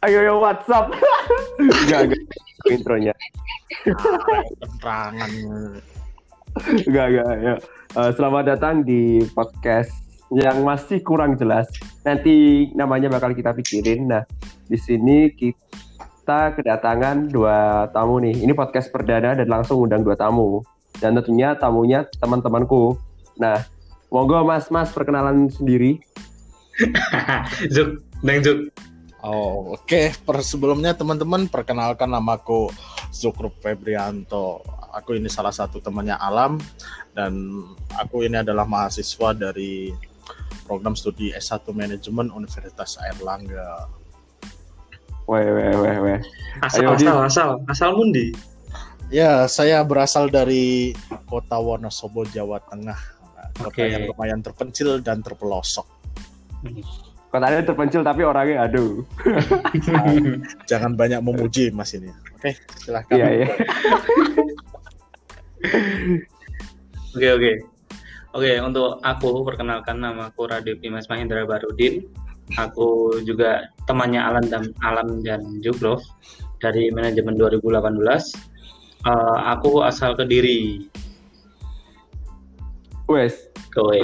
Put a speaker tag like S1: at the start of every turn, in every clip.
S1: Ayo yo WhatsApp. Enggak, enggak. Intronya.
S2: Penerangan.
S1: Enggak, enggak. Ya. Uh, selamat datang di podcast yang masih kurang jelas. Nanti namanya bakal kita pikirin. Nah, di sini kita kedatangan dua tamu nih. Ini podcast perdana dan langsung undang dua tamu. Dan tentunya tamunya teman-temanku. Nah, monggo Mas-mas perkenalan sendiri.
S3: Zuk, Neng Zuk.
S2: Oh, oke. Okay. Per sebelumnya teman-teman perkenalkan namaku Zukrup Febrianto. Aku ini salah satu temannya Alam dan aku ini adalah mahasiswa dari program studi S1 Manajemen Universitas Airlangga.
S1: Weh, weh, weh, weh.
S3: Asal, Ayo, asal, asal, asal mundi.
S2: Ya, saya berasal dari kota Wonosobo, Jawa Tengah. Kota okay. yang lumayan terpencil dan terpelosok.
S1: Hmm. Kotanya terpencil tapi orangnya aduh.
S2: Jangan banyak memuji Mas ini. Oke, silahkan.
S1: Iya, iya.
S3: Oke, oke. Oke, untuk aku perkenalkan nama aku Radit Dimas Mahendra Barudin. Aku juga temannya Alan dan Alam dan Jugrov dari manajemen 2018. Uh, aku asal Kediri.
S1: Wes.
S3: Kowe.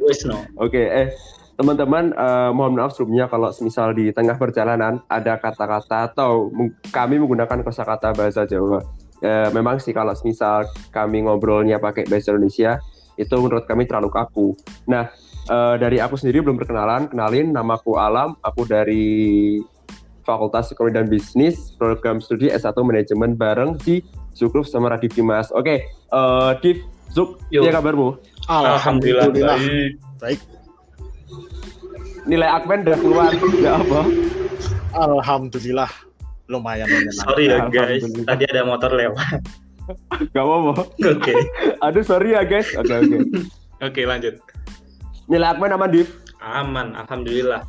S3: Wes no.
S1: Oke, okay, eh teman-teman uh, mohon maaf sebelumnya kalau misal di tengah perjalanan ada kata-kata atau kami menggunakan kosakata bahasa Jawa. Uh, memang sih kalau misal kami ngobrolnya pakai bahasa Indonesia itu menurut kami terlalu kaku. Nah, uh, dari aku sendiri belum perkenalan, kenalin namaku Alam, aku dari Fakultas Ekonomi dan Bisnis, program studi S1 Manajemen bareng si Zukruf sama Radif Dimas. Oke, okay, uh, Div, Zuk, ya kabarmu?
S3: Alhamdulillah, Alhamdulillah. baik.
S2: Baik
S1: nilai Akmen udah keluar ya apa
S2: Alhamdulillah lumayan
S3: sorry ya guys tadi ada motor lewat
S1: Gak apa-apa.
S3: Oke. Okay.
S1: Aduh sorry ya guys. Oke okay, oke. Okay.
S3: oke okay, lanjut.
S1: Nilai Akmen aman Div?
S3: Aman, alhamdulillah.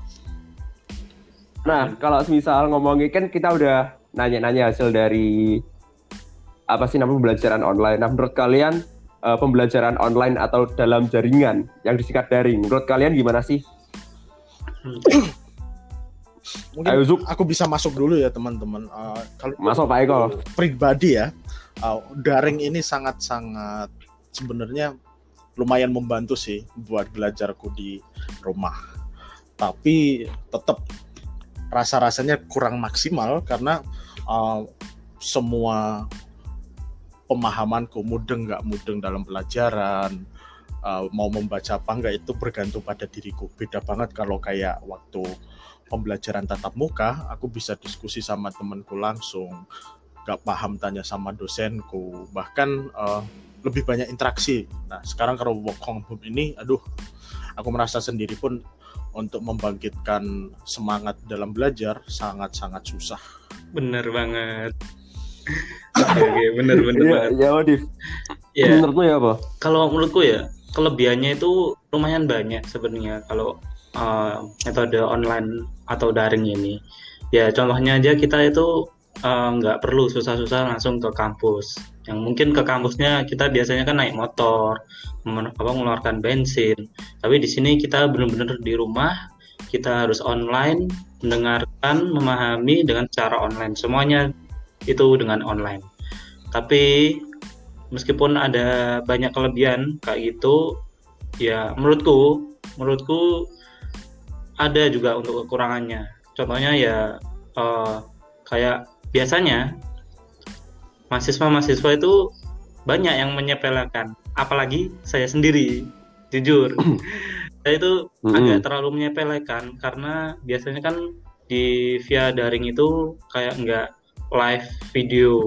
S1: Nah kalau misal ngomongin kan kita udah nanya-nanya hasil dari apa sih namanya pembelajaran online. Nah menurut kalian uh, pembelajaran online atau dalam jaringan yang disingkat daring, menurut kalian gimana sih?
S2: Mungkin Ayo, aku bisa masuk dulu ya teman-teman. Uh,
S1: kalau masuk Pak Eko.
S2: Pribadi ya, uh, daring ini sangat-sangat sebenarnya lumayan membantu sih buat belajarku di rumah. Tapi tetap rasa-rasanya kurang maksimal karena uh, semua pemahamanku mudeng nggak mudeng dalam pelajaran uh, mau membaca apa enggak itu bergantung pada diriku. Beda banget kalau kayak waktu pembelajaran tatap muka, aku bisa diskusi sama temanku langsung, gak paham tanya sama dosenku, bahkan uh, lebih banyak interaksi. Nah sekarang kalau work from home ini, aduh, aku merasa sendiri pun untuk membangkitkan semangat dalam belajar sangat-sangat susah.
S3: Bener banget. Oke, bener bener
S1: ya,
S3: banget.
S1: Ya, Wadif. Ya. Menurutmu ya apa?
S3: Kalau menurutku ya, kelebihannya itu lumayan banyak sebenarnya kalau uh, metode online atau daring ini. Ya contohnya aja kita itu uh, nggak uh, perlu susah-susah langsung ke kampus. Yang mungkin ke kampusnya kita biasanya kan naik motor, apa mengeluarkan bensin. Tapi di sini kita benar-benar di rumah, kita harus online, mendengarkan, memahami dengan cara online. Semuanya itu dengan online. Tapi meskipun ada banyak kelebihan kayak gitu ya menurutku menurutku ada juga untuk kekurangannya. Contohnya ya uh, kayak biasanya mahasiswa-mahasiswa itu banyak yang menyepelekan apalagi saya sendiri jujur. Saya itu mm -hmm. agak terlalu menyepelekan karena biasanya kan di via daring itu kayak nggak live video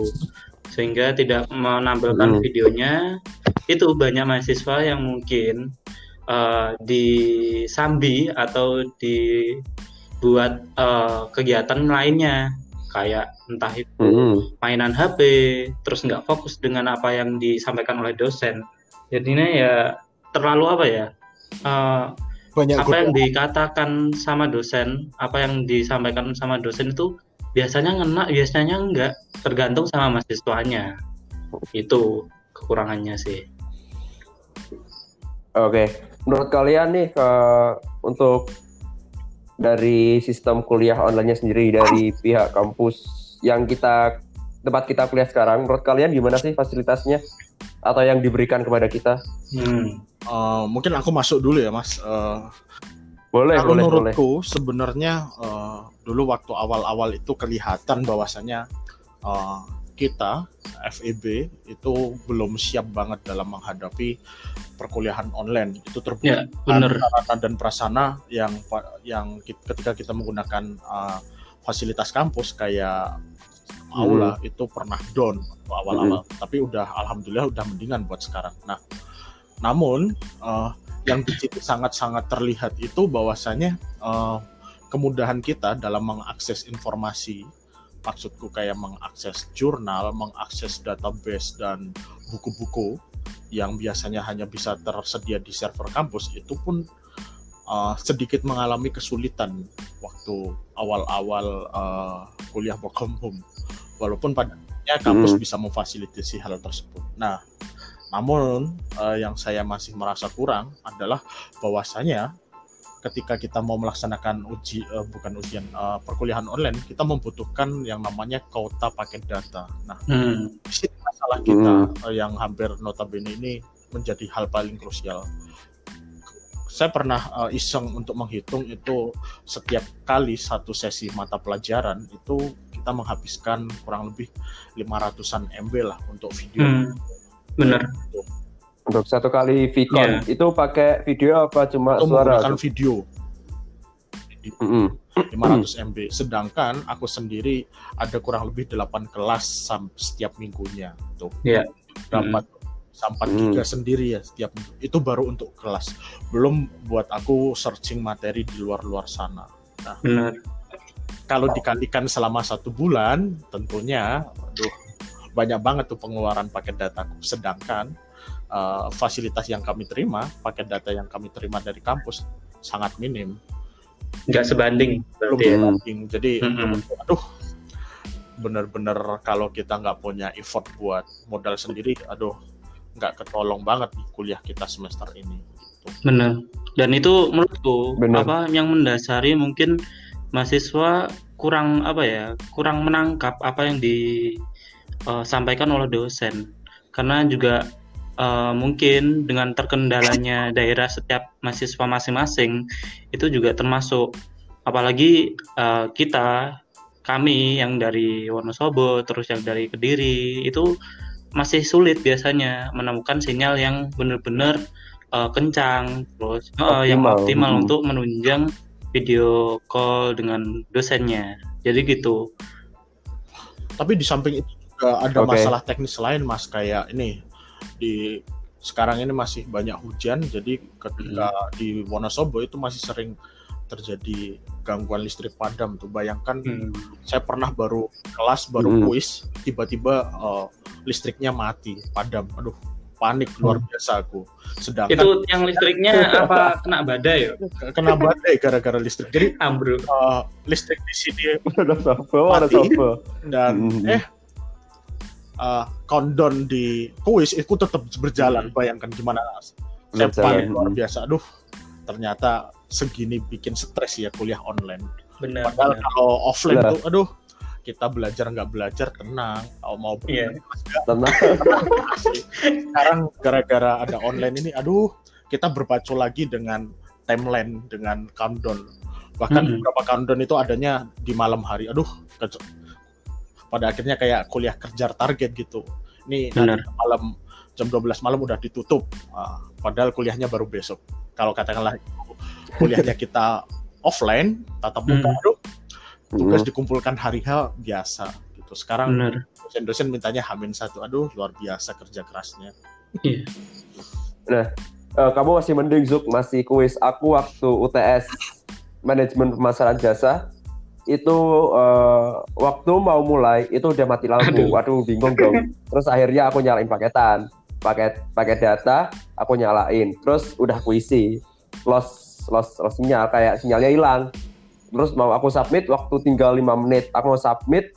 S3: sehingga tidak menampilkan hmm. videonya itu banyak mahasiswa yang mungkin uh, disambi atau dibuat uh, kegiatan lainnya kayak entah itu hmm. mainan HP terus nggak fokus dengan apa yang disampaikan oleh dosen jadinya ya terlalu apa ya uh, banyak apa yang dikatakan sama dosen apa yang disampaikan sama dosen itu biasanya ngena biasanya enggak tergantung sama mahasiswanya itu kekurangannya sih
S1: oke menurut kalian nih ke, untuk dari sistem kuliah online-nya sendiri dari pihak kampus yang kita tempat kita kuliah sekarang. Menurut kalian gimana sih fasilitasnya atau yang diberikan kepada kita?
S2: Hmm. Uh, mungkin aku masuk dulu ya, Mas. Uh,
S1: boleh,
S2: kalau
S1: boleh,
S2: menurutku
S1: boleh.
S2: sebenarnya uh, dulu waktu awal-awal itu kelihatan bahwasanya uh, kita FEB itu belum siap banget dalam menghadapi perkuliahan online itu terbukti
S3: ya,
S2: sarana dan prasana yang yang ketika kita menggunakan uh, fasilitas kampus kayak aula hmm. itu pernah down awal-awal hmm. tapi udah alhamdulillah udah mendingan buat sekarang nah namun uh, yang di situ sangat-sangat terlihat itu bahwasanya uh, kemudahan kita dalam mengakses informasi maksudku kayak mengakses jurnal, mengakses database dan buku-buku yang biasanya hanya bisa tersedia di server kampus itu pun uh, sedikit mengalami kesulitan waktu awal-awal uh, kuliah work from home. Walaupun pada kampus hmm. bisa memfasilitasi hal tersebut. Nah, namun uh, yang saya masih merasa kurang adalah bahwasanya ketika kita mau melaksanakan uji uh, bukan ujian uh, perkuliahan online kita membutuhkan yang namanya kota paket data. Nah, hmm. masalah kita hmm. uh, yang hampir notabene ini menjadi hal paling krusial. Saya pernah uh, iseng untuk menghitung itu setiap kali satu sesi mata pelajaran itu kita menghabiskan kurang lebih 500-an MB lah untuk video. Hmm.
S3: Benar.
S1: Untuk satu kali VCon yeah. itu pakai video apa cuma itu suara?
S2: Menggunakan video. Mm -hmm. 500 MB. Sedangkan aku sendiri ada kurang lebih 8 kelas setiap minggunya tuh.
S3: Yeah.
S2: Dapat mm sampai mm. giga sendiri ya setiap minggu. Itu baru untuk kelas. Belum buat aku searching materi di luar-luar sana.
S3: Nah, Benar.
S2: Kalau dikalikan selama satu bulan, tentunya, aduh, banyak banget tuh pengeluaran paket dataku. Sedangkan uh, fasilitas yang kami terima, paket data yang kami terima dari kampus sangat minim.
S3: Nggak sebanding.
S2: Belum ya? sebanding. Jadi, mm -hmm. aduh, bener-bener kalau kita nggak punya effort buat modal sendiri, aduh, nggak ketolong banget nih kuliah kita semester ini. Gitu.
S3: Bener. Dan itu menurutku Bener. apa yang mendasari mungkin mahasiswa kurang apa ya, kurang menangkap apa yang disampaikan uh, oleh dosen. Karena juga uh, mungkin dengan terkendalanya daerah setiap mahasiswa masing-masing itu juga termasuk apalagi uh, kita kami yang dari Wonosobo terus yang dari Kediri itu masih sulit biasanya menemukan sinyal yang benar-benar uh, kencang terus uh, yang optimal hmm. untuk menunjang video call dengan dosennya jadi gitu
S2: tapi di samping itu juga ada okay. masalah teknis lain mas kayak ini di sekarang ini masih banyak hujan jadi ketika hmm. di Wonosobo itu masih sering terjadi gangguan listrik padam tuh bayangkan hmm. saya pernah baru kelas baru hmm. kuis tiba-tiba uh, listriknya mati padam aduh panik luar hmm. biasa aku
S3: sedangkan itu yang listriknya apa kena badai ya
S2: kena badai gara-gara listrik jadi
S3: ambruk
S2: uh, listrik di sini mati dan hmm. eh uh, countdown di kuis itu tetap berjalan. Hmm. Bayangkan gimana saya paling luar biasa. Aduh, ternyata segini bikin stres ya kuliah online.
S3: Benar.
S2: Padahal benar. kalau offline benar. tuh, aduh, kita belajar nggak belajar tenang. Kalau mau
S3: yeah.
S1: tenang.
S2: Sekarang gara-gara ada online ini, aduh, kita berpacu lagi dengan timeline dengan countdown. Bahkan hmm. beberapa countdown itu adanya di malam hari. Aduh, pada akhirnya kayak kuliah kerja target gitu. Ini nanti malam jam 12 malam udah ditutup. Uh, padahal kuliahnya baru besok. Kalau katakanlah kuliahnya kita offline tatap muka hmm. tugas hmm. dikumpulkan hari H biasa gitu. Sekarang dosen-dosen mintanya hamin satu aduh luar biasa kerja kerasnya.
S3: Yeah.
S1: nah uh, kamu masih mending Zuk masih kuis aku waktu UTS manajemen pemasaran jasa itu uh, waktu mau mulai itu udah mati lampu. Aduh. Waduh, bingung dong. Terus akhirnya aku nyalain paketan. Paket paket data aku nyalain. Terus udah kuisi. Lost lost lost sinyal kayak sinyalnya hilang. Terus mau aku submit waktu tinggal 5 menit. Aku mau submit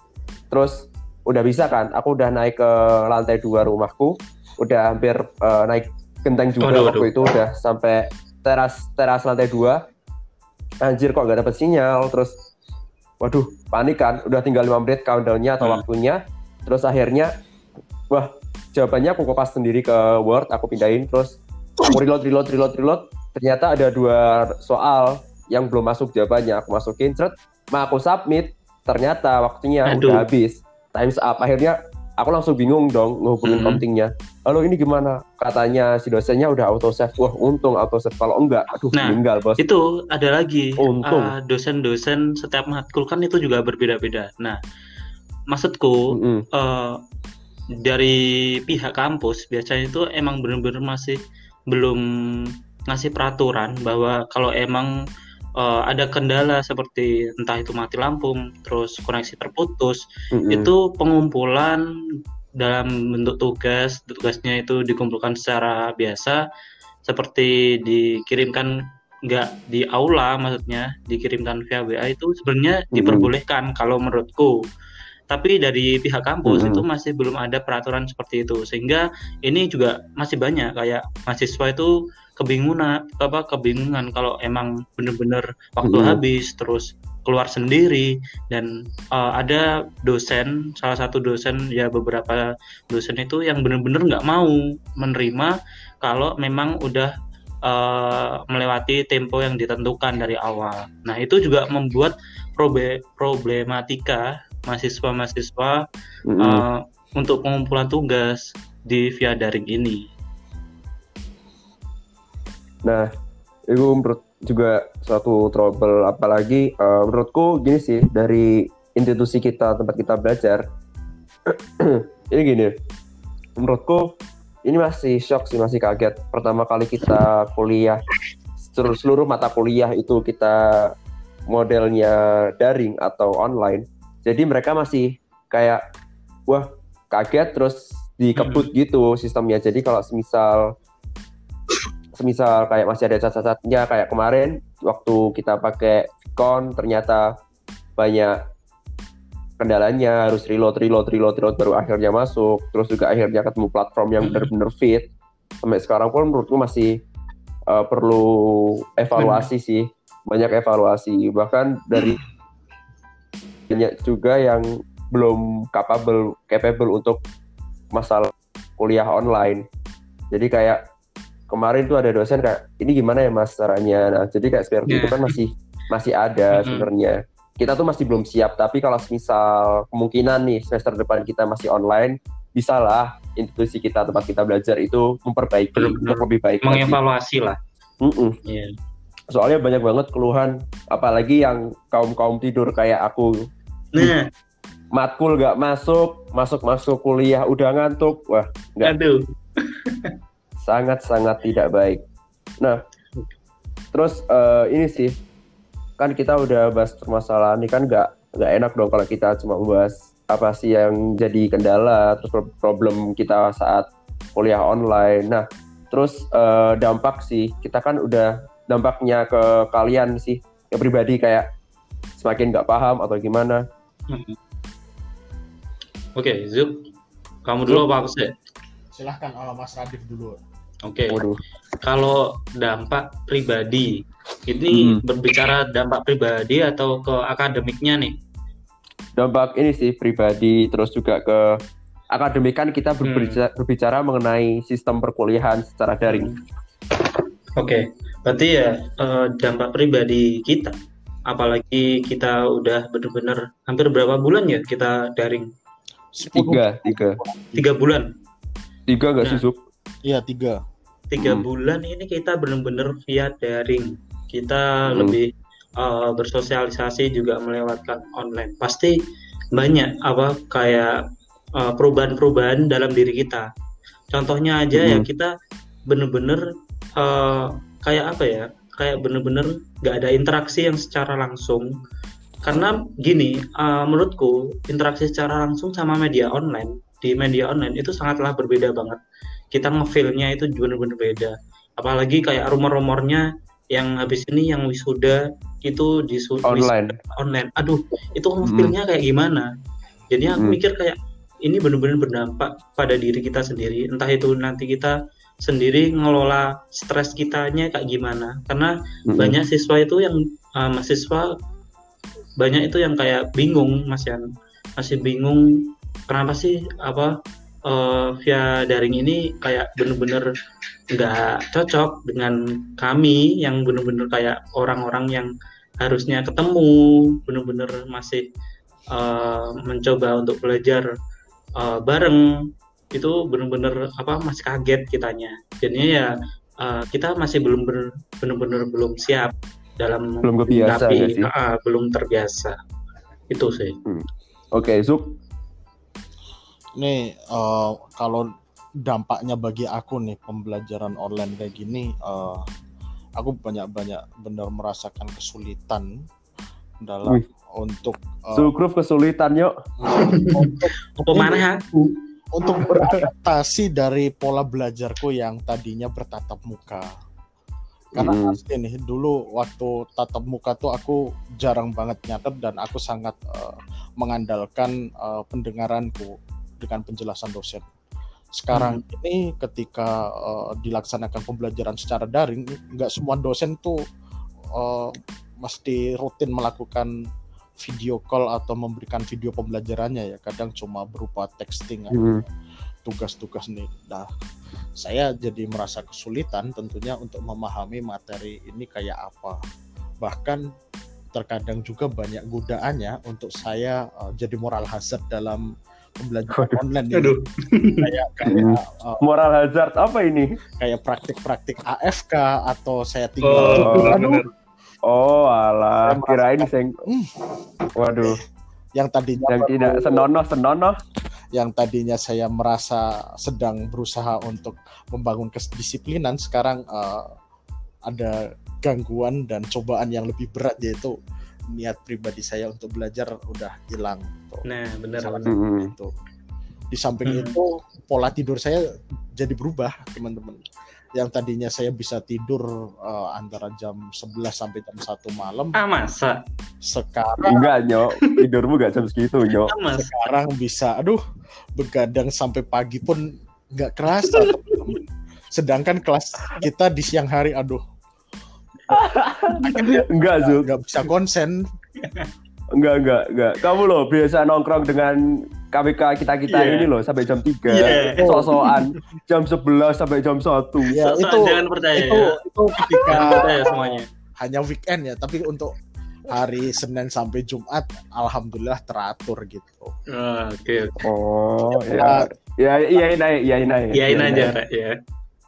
S1: terus udah bisa kan. Aku udah naik ke lantai dua rumahku. Udah hampir uh, naik genteng juga aduh, waktu aduh. itu udah sampai teras teras lantai dua anjir kok nggak dapet sinyal terus waduh panik kan? Udah tinggal lima menit countdownnya atau
S3: Hmm.
S1: waktunya. Terus akhirnya wah jawabannya aku kopas sendiri ke Word aku pindahin terus aku reload reload reload reload. Ternyata ada dua soal yang belum masuk jawabannya. Aku masukin seret nah aku submit. Ternyata waktunya
S3: Aduh.
S1: udah habis. Times up. Akhirnya aku langsung bingung dong ngehubungin
S3: Mhm.
S1: komtingnya halo ini gimana katanya si dosennya udah auto save wah untung auto save kalau enggak aduh
S3: Nah,
S1: meninggal bos
S3: Itu ada lagi
S1: Untung.
S3: uh, dosen-dosen setiap matkul kan itu juga berbeda-beda. Nah, maksudku
S1: Mm-mm.
S3: eh, dari pihak kampus biasanya itu emang benar-benar masih belum ngasih peraturan bahwa kalau emang eh, ada kendala seperti entah itu mati lampu, terus koneksi terputus,
S1: Mm-mm.
S3: itu pengumpulan dalam bentuk tugas, tugasnya itu dikumpulkan secara biasa seperti dikirimkan nggak di aula maksudnya dikirimkan via WA itu sebenarnya
S1: Mhm.
S3: diperbolehkan kalau menurutku tapi dari pihak kampus
S1: Mhm.
S3: itu masih belum ada peraturan seperti itu sehingga ini juga masih banyak kayak mahasiswa itu kebingungan apa kebingungan kalau emang bener-bener waktu
S1: Mhm.
S3: habis terus keluar sendiri dan uh, ada dosen salah satu dosen ya beberapa dosen itu yang bener-bener nggak mau menerima kalau memang udah uh, melewati tempo yang ditentukan dari awal. Nah itu juga membuat probe problematika mahasiswa-mahasiswa
S1: Mm-mm.
S3: uh, untuk pengumpulan tugas di via daring ini.
S1: Nah, itu menurut juga suatu trouble apalagi eh, menurutku gini sih dari institusi kita tempat kita belajar ini gini menurutku ini masih shock sih masih kaget pertama kali kita kuliah seluruh, seluruh mata kuliah itu kita modelnya daring atau online jadi mereka masih kayak wah kaget terus dikebut gitu sistemnya. Jadi kalau semisal semisal kayak masih ada cacat-cacatnya kayak kemarin waktu kita pakai Vicon ternyata banyak kendalanya harus reload reload reload reload baru akhirnya masuk. Terus juga akhirnya ketemu platform yang
S3: Mhm.
S1: benar-benar fit. Sampai sekarang pun menurutku masih uh, perlu evaluasi sih. Banyak evaluasi. Bahkan dari banyak juga yang belum capable capable untuk masalah kuliah online jadi kayak kemarin tuh ada dosen kayak ini gimana ya mas caranya nah jadi kayak seperti
S3: Ya.
S1: itu kan masih masih ada
S3: Mhm.
S1: sebenarnya kita tuh masih belum siap tapi kalau misal kemungkinan nih semester depan kita masih online bisa lah institusi kita tempat kita belajar itu memperbaiki
S3: Benar-benar
S1: untuk lebih baik lagi.
S3: Mengevaluasi lah.
S1: Mm-mm.
S3: Iya.
S1: soalnya banyak banget keluhan apalagi yang kaum kaum tidur kayak aku
S3: Nah,
S1: matkul gak masuk masuk masuk kuliah udah ngantuk wah Nggak.
S3: aduh.
S1: sangat-sangat tidak baik. Nah, terus eh, ini sih kan kita udah bahas permasalahan ini kan nggak nggak enak dong kalau kita cuma membahas apa sih yang jadi kendala terus pro- problem kita saat kuliah online. Nah, terus eh, dampak sih kita kan udah dampaknya ke kalian sih ya pribadi kayak semakin nggak paham atau gimana.
S3: Oke, Zuk. Kamu dulu apa aku sih?
S2: Silahkan oh, Mas Radif dulu.
S3: Oke.
S1: Waduh.
S3: Kalau dampak pribadi, ini
S1: Hmm.
S3: berbicara dampak pribadi atau ke akademiknya nih?
S1: Dampak ini sih pribadi terus juga ke akademik kan kita berbicara, berbicara mengenai sistem perkuliahan secara daring.
S3: Oke, berarti ya eh, dampak pribadi kita, apalagi kita udah bener-bener hampir berapa bulan ya kita daring?
S1: Tiga, tiga.
S3: Tiga bulan.
S1: Tiga nggak sih,
S3: Nah.
S1: Sup?
S2: Iya tiga.
S3: Tiga
S1: Hmm.
S3: bulan ini kita bener-bener via daring. Kita
S1: Hmm.
S3: lebih eh, bersosialisasi juga melewatkan online. Pasti banyak apa kayak eh, perubahan-perubahan dalam diri kita. Contohnya aja ya
S1: Hmm.
S3: kita bener-bener eh, kayak apa ya? Kayak bener-bener nggak ada interaksi yang secara langsung. Karena gini, eh, menurutku interaksi secara langsung sama media online di media online itu sangatlah berbeda banget. Kita ngefeel-nya itu bener-bener beda. Apalagi kayak rumor-rumornya yang habis ini yang wisuda itu di
S1: Online.
S3: online. Aduh, itu ngefeel-nya kayak gimana? Jadi aku
S1: Hmm.
S3: mikir kayak ini bener-bener berdampak pada diri kita sendiri. Entah itu nanti kita sendiri ngelola stres kitanya kayak gimana. Karena
S1: Mm-mm.
S3: banyak siswa itu yang uh, mahasiswa banyak itu yang kayak bingung Mas Yan masih bingung kenapa sih apa uh, via daring ini kayak bener-bener nggak cocok dengan kami yang bener-bener kayak orang-orang yang harusnya ketemu bener-bener masih uh, mencoba untuk belajar uh, bareng itu bener-bener apa masih kaget kitanya jadinya ya uh, kita masih belum bener-bener belum siap dalam
S1: belum kebiasa tapi, sih?
S3: Uh, belum terbiasa itu sih hmm.
S1: oke okay, Zuk
S2: nih uh, kalau dampaknya bagi aku nih pembelajaran online kayak gini uh, aku banyak-banyak benar merasakan kesulitan dalam Wih. untuk
S1: uh, Sukruf kesulitan yuk
S3: untuk aku
S2: untuk beradaptasi dari pola belajarku yang tadinya bertatap muka karena hmm. asli nih dulu waktu tatap muka tuh aku jarang banget nyatet dan aku sangat uh, mengandalkan uh, pendengaranku dengan penjelasan dosen. Sekarang hmm. ini ketika uh, dilaksanakan pembelajaran secara daring, nggak semua dosen tuh uh, mesti rutin melakukan video call atau memberikan video pembelajarannya ya. Kadang cuma berupa texting hmm. tugas-tugas nih. Nah, saya jadi merasa kesulitan tentunya untuk memahami materi ini kayak apa. Bahkan terkadang juga banyak godaannya untuk saya uh, jadi moral hazard dalam pembelajaran Aduh. online ini. Aduh. kayak
S1: kayak uh, moral hazard apa ini?
S2: Kayak praktik-praktik AFK atau saya tinggal oh,
S1: aduh. Oh, alah, kirain saya hmm. Waduh.
S2: Yang tadinya
S1: yang tidak senonoh senonoh
S2: yang tadinya saya merasa sedang berusaha untuk membangun kedisiplinan sekarang uh, ada gangguan dan cobaan yang lebih berat yaitu niat pribadi saya untuk belajar udah hilang.
S3: Nah, benar.
S2: -hmm. itu. Di samping hmm. itu pola tidur saya jadi berubah, teman-teman. Yang tadinya saya bisa tidur uh, antara jam 11 sampai jam 1 malam.
S3: Ah, masa?
S2: Sekarang
S1: enggak, Nyok. Tidurmu enggak jam segitu, Nyok.
S2: Ah, sekarang bisa aduh begadang sampai pagi pun nggak kerasa sedangkan kelas kita di siang hari aduh
S1: enggak Zul
S2: nggak bisa konsen
S1: enggak enggak enggak kamu loh biasa nongkrong dengan KPK kita kita yeah. ini loh sampai jam 3 yeah. sosokan jam 11 sampai jam 1
S2: ya, itu
S3: jangan percaya
S2: itu,
S3: ya.
S2: itu ketika
S3: percaya semuanya
S2: hanya weekend ya tapi untuk hari Senin sampai Jumat alhamdulillah teratur gitu.
S3: Ah, oke. Okay,
S1: okay. Oh, ya. Ya, iya ini iya ini
S3: Iya ini aja, ya.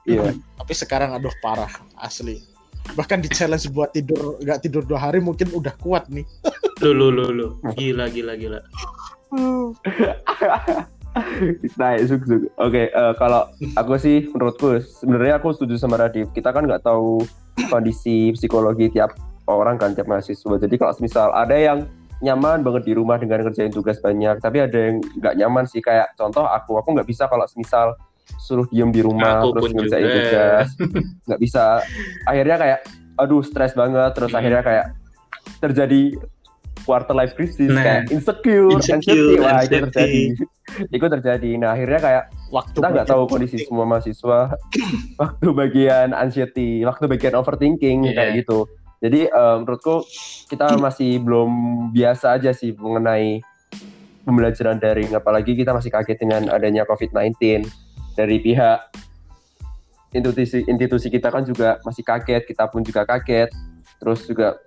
S1: Iya.
S2: Tapi sekarang aduh parah asli. Bahkan di challenge buat tidur nggak tidur dua hari mungkin udah kuat nih.
S3: Lu lu lu lu. Gila gila gila.
S1: nah, suk suk. Oke, okay, uh, eh, kalau aku sih menurutku sebenarnya aku setuju sama Radif. Kita kan nggak tahu kondisi psikologi tiap orang kan tiap mahasiswa. Jadi kalau misal ada yang nyaman banget di rumah dengan kerjain tugas banyak, tapi ada yang nggak nyaman sih kayak contoh aku, aku nggak bisa kalau misal suruh diem di rumah aku terus ngerjain tugas, nggak bisa. Akhirnya kayak aduh stres banget, terus hmm. akhirnya kayak terjadi quarter life crisis nah, kayak insecure, insecure anxiety, wah itu terjadi. itu terjadi. Nah akhirnya kayak waktu kita nggak tahu kondisi semua mahasiswa waktu bagian anxiety waktu bagian overthinking yeah. kayak gitu. Jadi uh, menurutku kita masih belum biasa aja sih mengenai pembelajaran daring, apalagi kita masih kaget dengan adanya COVID-19 dari pihak institusi institusi kita kan juga masih kaget, kita pun juga kaget. Terus juga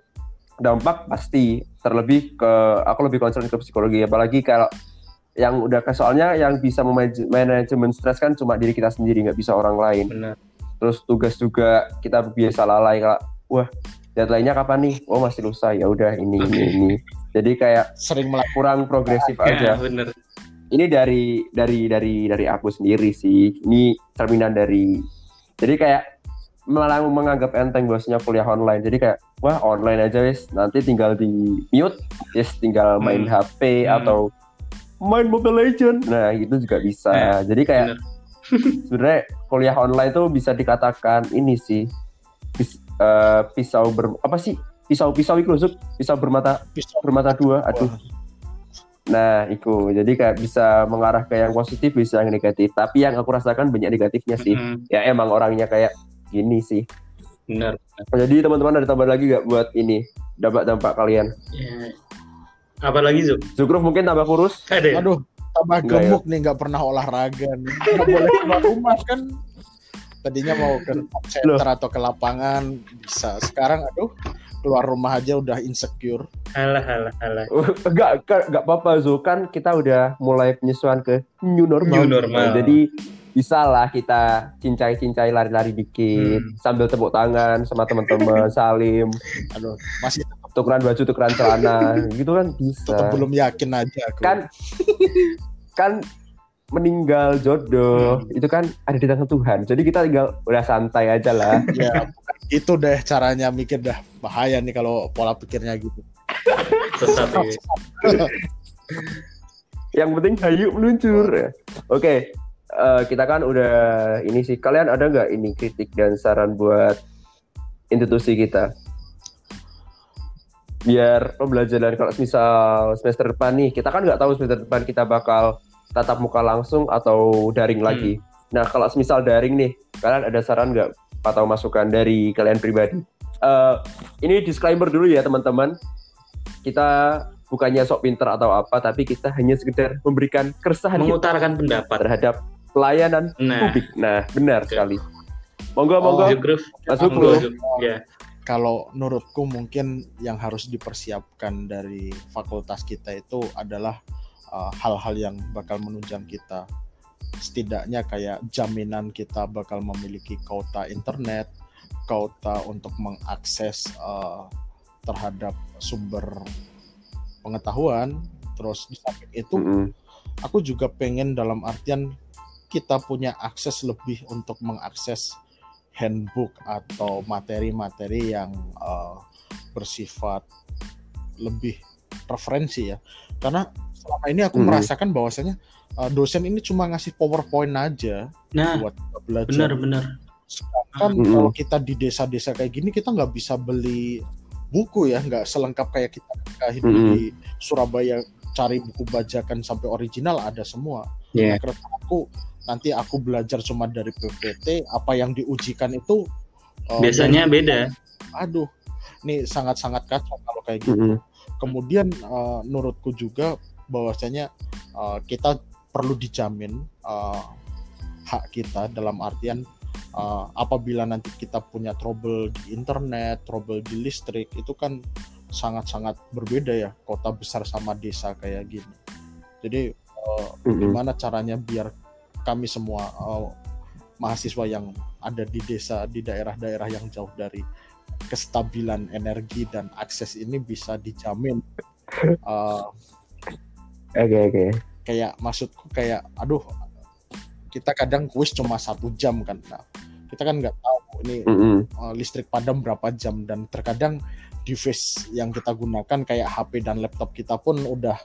S1: dampak pasti terlebih ke aku lebih concern ke psikologi apalagi kalau yang udah ke soalnya yang bisa manajemen stres kan cuma diri kita sendiri nggak bisa orang lain.
S3: Benar.
S1: Terus tugas juga kita biasa lalai kalau wah deadline-nya kapan nih? Oh masih lusa ya udah ini ini ini. Jadi kayak
S2: sering
S1: kurang progresif ya, aja.
S3: bener.
S1: Ini dari dari dari dari aku sendiri sih. Ini cerminan dari jadi kayak malah menganggap enteng bosnya kuliah online. Jadi kayak wah online aja wes nanti tinggal di mute, yes tinggal main hmm. HP hmm. atau main Mobile Legend. Nah, gitu juga bisa. Eh, Jadi kayak sebenarnya kuliah online tuh bisa dikatakan ini sih. Uh, pisau ber apa sih? Pisau pisau itu loh pisau bermata pisau. bermata dua aduh. Nah itu. Jadi kayak bisa mengarah ke yang positif bisa yang negatif. Tapi yang aku rasakan banyak negatifnya sih. Mm-hmm. ya emang orangnya kayak gini sih.
S3: Benar
S1: jadi teman-teman ada tambah lagi gak buat ini dampak-dampak kalian?
S3: Ya. Apalagi Zuk?
S1: Zukruf mungkin tambah kurus?
S3: Ada. ya?
S2: Aduh, tambah
S1: Enggak ya?
S2: gemuk nih nggak pernah olahraga nih. Nggak boleh keluar rumah kan. Tadinya mau ke center atau ke lapangan bisa. Sekarang aduh keluar rumah aja udah insecure.
S3: Alah, alah, alah.
S1: Enggak, enggak apa-apa Zu. Kan kita udah mulai penyesuaian ke new normal.
S3: New normal.
S1: Nah, jadi bisa lah kita cincai-cincai lari-lari dikit
S3: Hmm.
S1: sambil tepuk tangan sama teman-teman salim
S2: Aduh, masih
S1: tukeran baju tukeran celana gitu kan bisa
S2: tetap belum yakin aja aku.
S1: kan kan meninggal jodoh
S3: Hmm.
S1: itu kan ada di tangan Tuhan jadi kita tinggal udah santai aja lah
S2: ya itu deh caranya mikir dah bahaya nih kalau pola pikirnya gitu.
S3: Sesat ya.
S1: yang penting hayu meluncur ya. oke eh, kita kan udah ini sih. Kalian ada nggak ini kritik dan saran buat institusi kita? Biar pembelajaran kalau misal semester depan nih kita kan nggak tahu semester depan kita bakal tatap muka langsung atau daring lagi. Nah kalau misal daring nih kalian ada saran nggak atau masukan dari kalian pribadi? Eh, ini disclaimer dulu ya teman-teman. Kita bukannya sok pinter atau apa tapi kita hanya sekedar memberikan keresahan
S3: Mengutarakan pendapat.
S1: terhadap pelayanan
S3: Nah,
S1: publik nah benar
S3: Oke.
S1: sekali monggo
S2: Oh,
S1: monggo masuk
S3: Zuk. Ya.
S2: Kalau menurutku mungkin yang harus dipersiapkan dari fakultas kita itu adalah uh, hal-hal yang bakal menunjang kita. Setidaknya kayak jaminan kita bakal memiliki kuota internet, kuota untuk mengakses uh, terhadap sumber pengetahuan. Terus di samping itu
S1: Mm-mm.
S2: aku juga pengen dalam artian kita punya akses lebih untuk mengakses handbook atau materi-materi yang uh, bersifat lebih referensi ya karena selama ini aku
S1: Mhm.
S2: merasakan bahwasanya uh, dosen ini cuma ngasih powerpoint aja
S3: Nah,
S2: buat kita belajar
S3: benar-benar.
S2: sedangkan
S1: Mhm.
S2: kalau kita di desa-desa kayak gini kita nggak bisa beli buku ya nggak selengkap kayak kita ketika hidup
S1: Mhm.
S2: di Surabaya cari buku bajakan sampai original ada semua
S3: Ya.
S2: Nah, aku nanti aku belajar cuma dari PPT apa yang diujikan itu uh,
S3: Biasanya
S2: dari-
S3: beda.
S2: aduh ini sangat-sangat kacau kalau kayak gitu
S1: Mm-mm.
S2: kemudian uh, menurutku juga bahwasanya uh, kita perlu dijamin uh, hak kita dalam artian uh, apabila nanti kita punya trouble di internet, trouble di listrik itu kan sangat-sangat berbeda ya kota besar sama desa kayak gini. Jadi uh, gimana caranya biar kami semua uh, mahasiswa yang ada di desa di daerah-daerah yang jauh dari kestabilan energi dan akses ini bisa dijamin Uh,
S1: oke oke
S2: kayak maksudku kayak aduh kita kadang kuis cuma satu jam kan nah kita kan nggak tahu ini
S1: Mm-mm.
S2: uh, listrik padam berapa jam dan terkadang device yang kita gunakan kayak HP dan laptop kita pun udah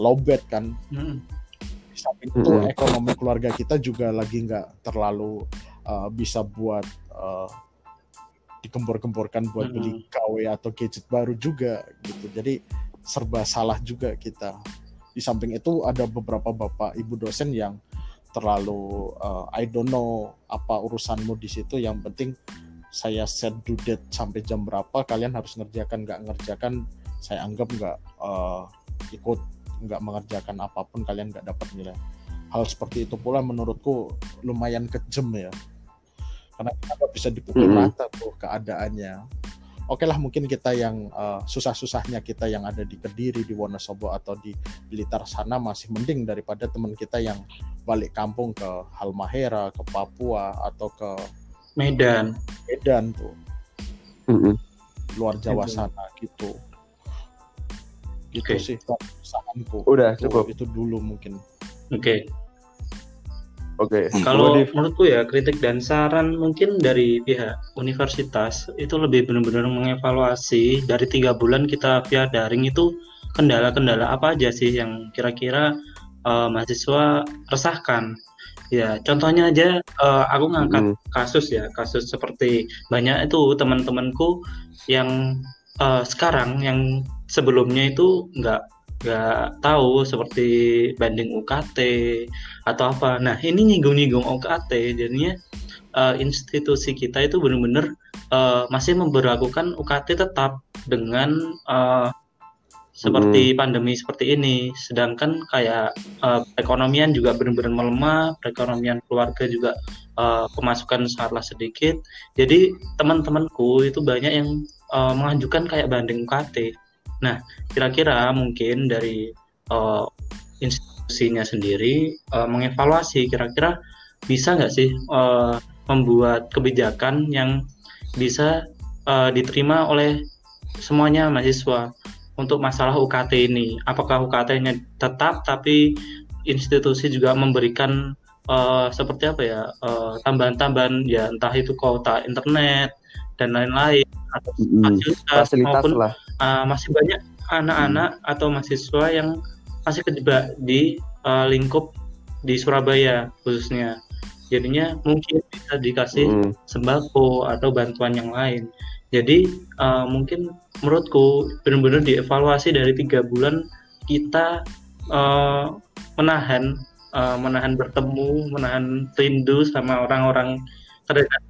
S2: lowbat kan
S3: Hmm.
S2: di samping itu
S1: Mm-mm.
S2: ekonomi keluarga kita juga lagi nggak terlalu uh, bisa buat uh, digembor-gemborkan buat beli KW atau gadget baru juga gitu jadi serba salah juga kita di samping itu ada beberapa bapak ibu dosen yang terlalu uh, I don't know apa urusanmu di situ. Yang penting saya set due date sampai jam berapa kalian harus ngerjakan nggak ngerjakan saya anggap nggak uh, ikut nggak mengerjakan apa pun kalian nggak dapat nilai. Hal seperti itu pula menurutku lumayan kejam ya. Karena kita bisa dipukul
S1: Mhm.
S2: rata tuh keadaannya oke lah mungkin kita yang uh, susah-susahnya kita yang ada di Kediri di Wonosobo atau di Blitar sana masih mending daripada teman kita yang balik kampung ke Halmahera ke Papua atau ke
S3: Medan.
S2: Medan tuh
S1: Mm-mm.
S2: luar Jawa
S3: Medan.
S2: sana gitu gitu
S3: Oke.
S2: sih keresahanku
S1: Udah,
S2: itu,
S1: cukup.
S2: itu dulu mungkin
S3: Oke.
S1: Oke
S3: Kalau
S1: Wadif.
S3: menurutku ya kritik dan saran mungkin dari pihak universitas itu lebih benar-benar mengevaluasi dari tiga bulan kita via daring itu kendala-kendala apa aja sih yang kira-kira eh, mahasiswa resahkan. Ya contohnya aja eh, aku ngangkat
S1: Mm.
S3: kasus ya kasus seperti banyak itu teman-temanku yang eh, sekarang yang sebelumnya itu nggak nggak tahu seperti banding UKT atau apa. Nah ini nyinggung-nyinggung UKT jadinya eh, institusi kita itu benar-benar eh, masih memperlakukan UKT tetap dengan uh, seperti hmm. pandemi seperti ini. Sedangkan kayak uh, perekonomian juga benar-benar melemah, perekonomian keluarga juga uh, pemasukan sangatlah sedikit. Jadi teman-temanku itu banyak yang uh, mengajukan kayak banding UKT. Nah, kira-kira mungkin dari uh, institusinya sendiri uh, mengevaluasi kira-kira bisa nggak sih uh, membuat kebijakan yang bisa uh, diterima oleh semuanya mahasiswa untuk masalah UKT ini. Apakah UKT-nya tetap tapi institusi juga memberikan uh, seperti apa ya tambahan-tambahan uh, ya entah itu kuota internet dan lain-lain atau fasilitas, fasilitas maupun lah. Uh, masih banyak anak-anak atau mahasiswa yang masih kejebak di uh, lingkup di Surabaya khususnya jadinya mungkin bisa dikasih hmm. sembako atau bantuan yang lain jadi uh, mungkin menurutku benar-benar dievaluasi dari tiga bulan kita uh, menahan uh, menahan bertemu menahan rindu sama orang-orang terdekat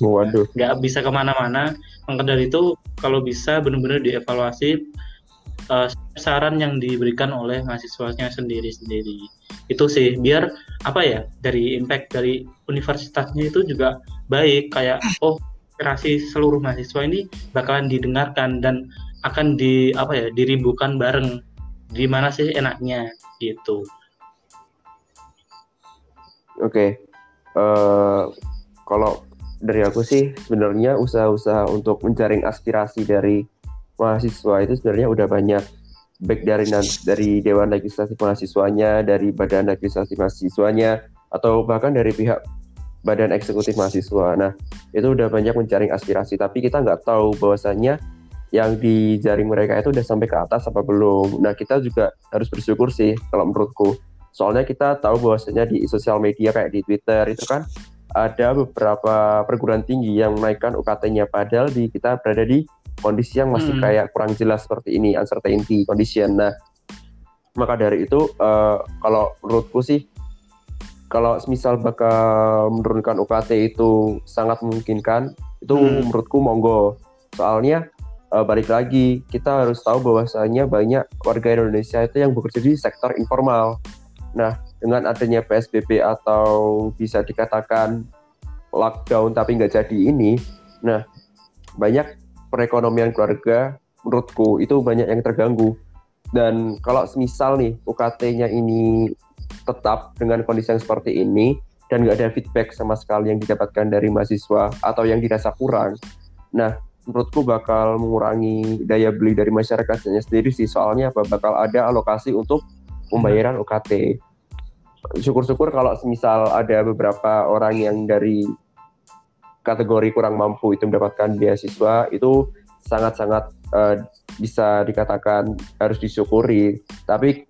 S1: waduh.
S3: nggak bisa ke mana-mana. Maka dari itu kalau bisa benar-benar dievaluasi uh, saran yang diberikan oleh mahasiswanya sendiri-sendiri. Itu sih biar apa ya dari impact dari universitasnya itu juga baik. Kayak oh aspirasi seluruh mahasiswa ini bakalan didengarkan dan akan di apa ya dirimbukan bareng. Di mana sih enaknya? Gitu.
S1: Oke, okay. uh, eh, kalau dari aku sih sebenarnya usaha-usaha untuk menjaring aspirasi dari mahasiswa itu sebenarnya udah banyak baik dari dari Dewan Legislasi Mahasiswanya, dari Badan Legislasi Mahasiswanya, atau bahkan dari pihak Badan Eksekutif Mahasiswa. Nah, itu udah banyak mencari aspirasi, tapi kita nggak tahu bahwasannya yang dijaring mereka itu udah sampai ke atas apa belum. Nah, kita juga harus bersyukur sih kalau menurutku. Soalnya kita tahu bahwasanya di sosial media kayak di Twitter itu kan ada beberapa perguruan tinggi yang menaikkan UKT-nya padahal di kita berada di kondisi yang masih hmm. kayak kurang jelas seperti ini uncertainty condition nah maka dari itu uh, kalau menurutku sih kalau misal bakal menurunkan UKT itu sangat memungkinkan itu hmm. menurutku monggo soalnya uh, balik lagi kita harus tahu bahwasanya banyak warga Indonesia itu yang bekerja di sektor informal nah dengan adanya PSBB atau bisa dikatakan lockdown tapi nggak jadi ini nah banyak perekonomian keluarga menurutku itu banyak yang terganggu. Dan kalau semisal nih UKT-nya ini tetap dengan kondisi yang seperti ini dan nggak ada feedback sama sekali yang didapatkan dari mahasiswa atau yang dirasa kurang nah menurutku bakal mengurangi daya beli dari masyarakatnya sendiri sih. Soalnya apa? Bakal ada alokasi untuk pembayaran UKT syukur-syukur kalau semisal ada beberapa orang yang dari kategori kurang mampu itu mendapatkan beasiswa itu sangat-sangat uh, bisa dikatakan harus disyukuri. Tapi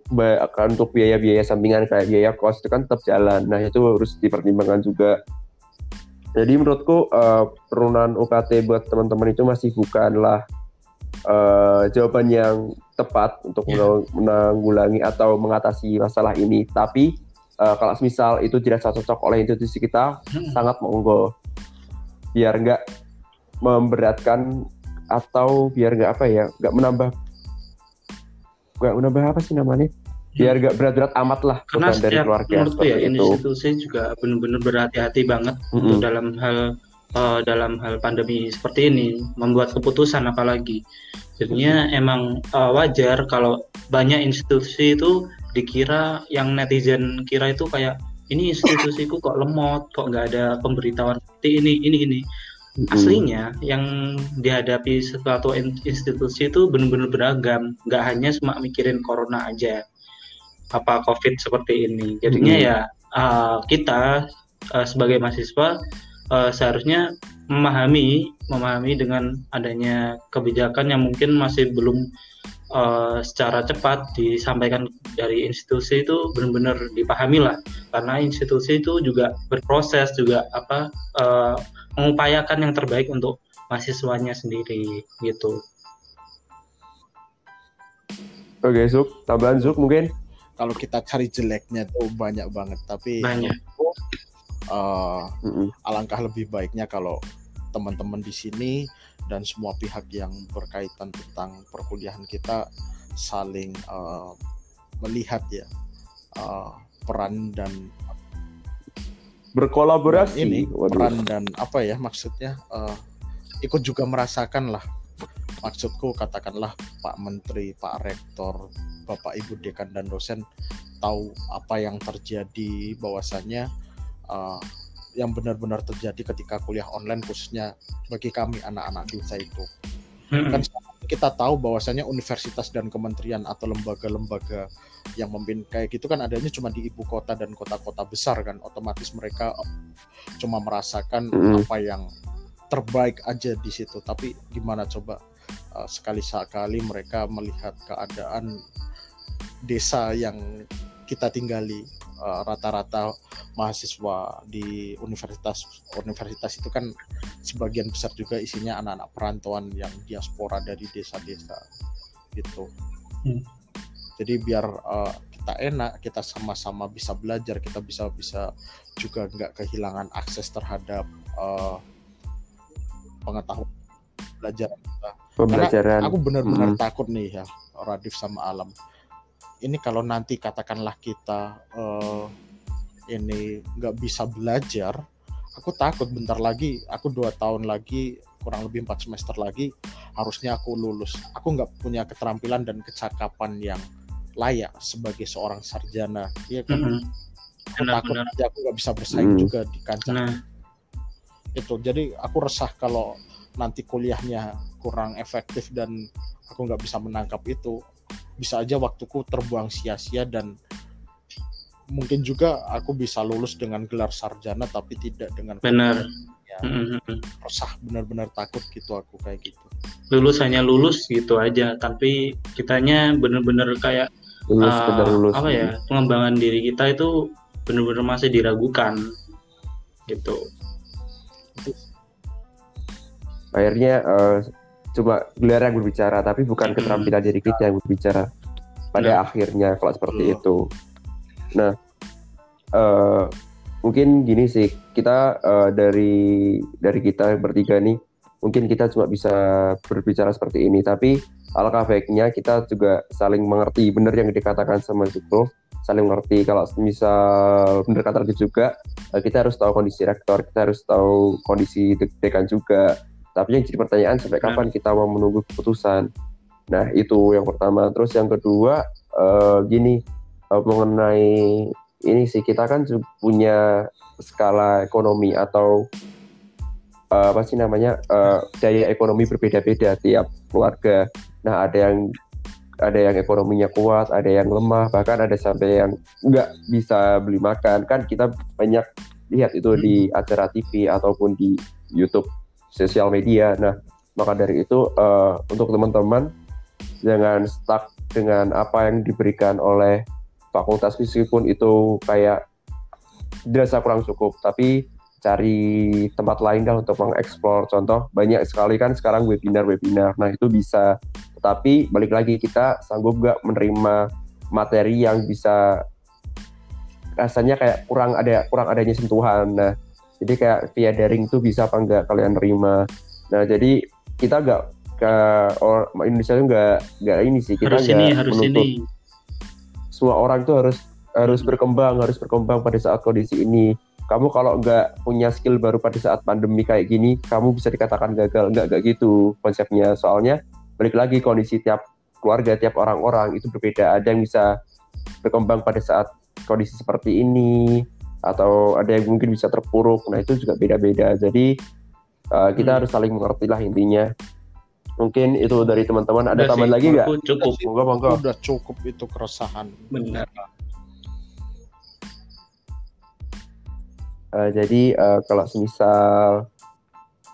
S1: untuk biaya-biaya sampingan kayak biaya kos itu kan tetap jalan. Nah itu harus dipertimbangkan juga. Jadi menurutku uh, penurunan UKT buat teman-teman itu masih bukanlah uh, jawaban yang tepat untuk yeah. menanggulangi atau mengatasi masalah ini. Tapi uh, kalau misal itu tidak cocok oleh institusi kita, hmm. sangat monggo biar nggak memberatkan atau biar nggak apa ya nggak menambah nggak menambah apa sih namanya biar nggak berat-berat amat lah
S3: karena dari keluarga menurutku ya itu. institusi juga benar-benar berhati-hati banget mm -hmm. dalam hal uh, dalam hal pandemi seperti ini membuat keputusan apalagi jadinya mm -hmm. emang uh, wajar kalau banyak institusi itu dikira yang netizen kira itu kayak ini institusiku kok lemot kok nggak ada pemberitahuan seperti ini ini ini. Aslinya yang dihadapi suatu institusi itu benar-benar beragam nggak hanya cuma mikirin corona aja apa covid seperti ini. Jadinya hmm. ya uh, kita uh, sebagai mahasiswa uh, seharusnya memahami memahami dengan adanya kebijakan yang mungkin masih belum uh, secara cepat disampaikan dari institusi itu benar-benar dipahami lah karena institusi itu juga berproses juga apa uh, mengupayakan yang terbaik untuk mahasiswanya sendiri gitu.
S1: Oke, Zuk, tambahan Zuk mungkin?
S2: Kalau kita cari jeleknya tuh banyak banget, tapi
S3: banyak.
S2: Uh, mm -mm. alangkah lebih baiknya kalau teman-teman di sini dan semua pihak yang berkaitan tentang perkuliahan kita saling uh, melihat ya uh, peran dan
S1: berkolaborasi
S2: ini Waduh. peran dan apa ya maksudnya uh, ikut juga merasakan lah maksudku katakanlah Pak Menteri, Pak Rektor, Bapak Ibu Dekan dan dosen tahu apa yang terjadi bahwasannya uh, yang benar-benar terjadi ketika kuliah online khususnya bagi kami anak-anak desa itu. Hmm. Kan kita tahu bahwasanya universitas dan kementerian atau lembaga-lembaga yang memimpin kayak gitu kan adanya cuma di ibu kota dan kota-kota besar kan otomatis mereka cuma merasakan hmm. apa yang terbaik aja di situ tapi gimana coba uh, sekali sekali mereka melihat keadaan desa yang kita tinggali eh, rata-rata uh, mahasiswa di universitas universitas itu kan sebagian besar juga isinya anak-anak perantauan yang diaspora dari desa-desa gitu. Hmm. Jadi biar uh, kita enak, kita sama-sama bisa belajar, kita bisa bisa juga nggak kehilangan akses terhadap uh, pengetahuan belajar kita.
S1: Pembelajaran.
S2: Karena aku benar-benar hmm. takut nih ya Radif sama Alam. Ini kalau nanti katakanlah kita uh, ini nggak bisa belajar, aku takut bentar lagi, aku dua tahun lagi kurang lebih empat semester lagi harusnya aku lulus. Aku nggak punya keterampilan dan kecakapan yang layak sebagai seorang sarjana, iya kan? Mm -hmm. Aku benar, takut benar. aku nggak bisa bersaing mm. juga di kancah. Nah. Itu jadi aku resah kalau nanti kuliahnya kurang efektif dan aku nggak bisa menangkap itu bisa aja waktuku terbuang sia-sia dan mungkin juga aku bisa lulus dengan gelar sarjana tapi tidak dengan
S3: benar.
S2: ya, mm-hmm. resah benar-benar takut gitu aku kayak gitu.
S3: Lulus hanya lulus gitu aja tapi kitanya benar-benar kayak lulus, uh, lulus. apa ya pengembangan diri kita itu benar-benar masih diragukan gitu.
S1: Akhirnya uh, coba gelar yang berbicara tapi bukan keterampilan diri kita yang berbicara pada nah. akhirnya kalau seperti itu. Nah uh, mungkin gini sih kita uh, dari dari kita bertiga nih mungkin kita cuma bisa berbicara seperti ini tapi alangkah baiknya kita juga saling mengerti. Benar yang dikatakan sama Zukro saling mengerti. Kalau misal benar kata juga kita harus tahu kondisi rektor kita harus tahu kondisi dekan juga tapi yang jadi pertanyaan sampai kapan kita mau menunggu keputusan. Nah itu yang pertama. Terus yang kedua uh, gini uh, mengenai ini sih kita kan punya skala ekonomi atau uh, apa sih namanya uh, daya ekonomi berbeda-beda tiap keluarga. Nah ada yang ada yang ekonominya kuat, ada yang lemah, bahkan ada sampai yang nggak bisa beli makan. Kan kita banyak lihat itu di acara TV ataupun di YouTube sosial media. Nah, maka dari itu uh, untuk teman-teman jangan stuck dengan apa yang diberikan oleh fakultas meskipun itu kayak dirasa kurang cukup, tapi cari tempat lain dah untuk mengeksplor. Contoh banyak sekali kan sekarang webinar-webinar. Nah itu bisa, tetapi balik lagi kita sanggup gak menerima materi yang bisa rasanya kayak kurang ada kurang adanya sentuhan. Nah jadi kayak via daring tuh bisa apa enggak kalian terima. Nah jadi kita enggak ke or, Indonesia tuh enggak enggak ini sih kita
S3: harus ini harus menuntut ini.
S1: semua orang tuh harus harus berkembang harus berkembang pada saat kondisi ini. Kamu kalau nggak punya skill baru pada saat pandemi kayak gini, kamu bisa dikatakan gagal. Enggak, enggak gitu konsepnya. Soalnya balik lagi kondisi tiap keluarga, tiap orang-orang itu berbeda. Ada yang bisa berkembang pada saat kondisi seperti ini, atau ada yang mungkin bisa terpuruk. Nah itu juga beda-beda. Jadi uh, kita hmm. harus saling mengerti lah intinya. Mungkin itu dari teman-teman. Ada tambahan lagi nggak?
S3: Cukup
S2: monggo monggo. Udah cukup itu keresahan.
S3: Benar.
S1: Uh, jadi uh, kalau semisal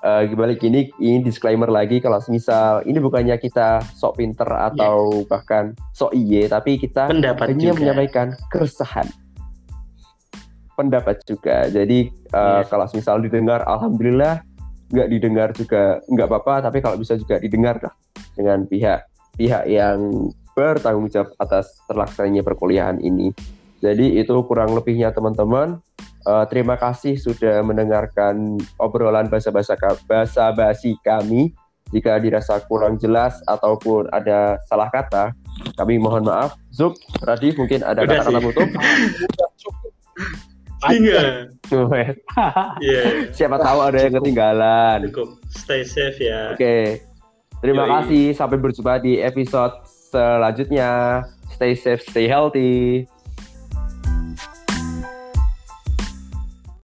S1: uh, balik ini ini disclaimer lagi. Kalau semisal ini bukannya kita sok pinter atau yeah. bahkan sok iye tapi kita
S3: Pendapat
S1: hanya juga. menyampaikan keresahan pendapat juga. Jadi uh, yes. kalau misal didengar, alhamdulillah nggak didengar juga nggak apa-apa. Tapi kalau bisa juga didengar lah dengan pihak pihak yang bertanggung jawab atas terlaksananya perkuliahan ini. Jadi itu kurang lebihnya teman-teman. Uh, terima kasih sudah mendengarkan obrolan bahasa-bahasa bahasa basi kami. Jika dirasa kurang jelas ataupun ada salah kata, kami mohon maaf. Zuk, Radif mungkin ada kata-kata tutup.
S3: Iya.
S1: Iya. Siapa tahu ada yang ketinggalan.
S3: Cukup. Stay safe ya.
S1: Oke. Okay. Terima Yoi. kasih. Sampai berjumpa di episode selanjutnya. Stay safe, stay healthy.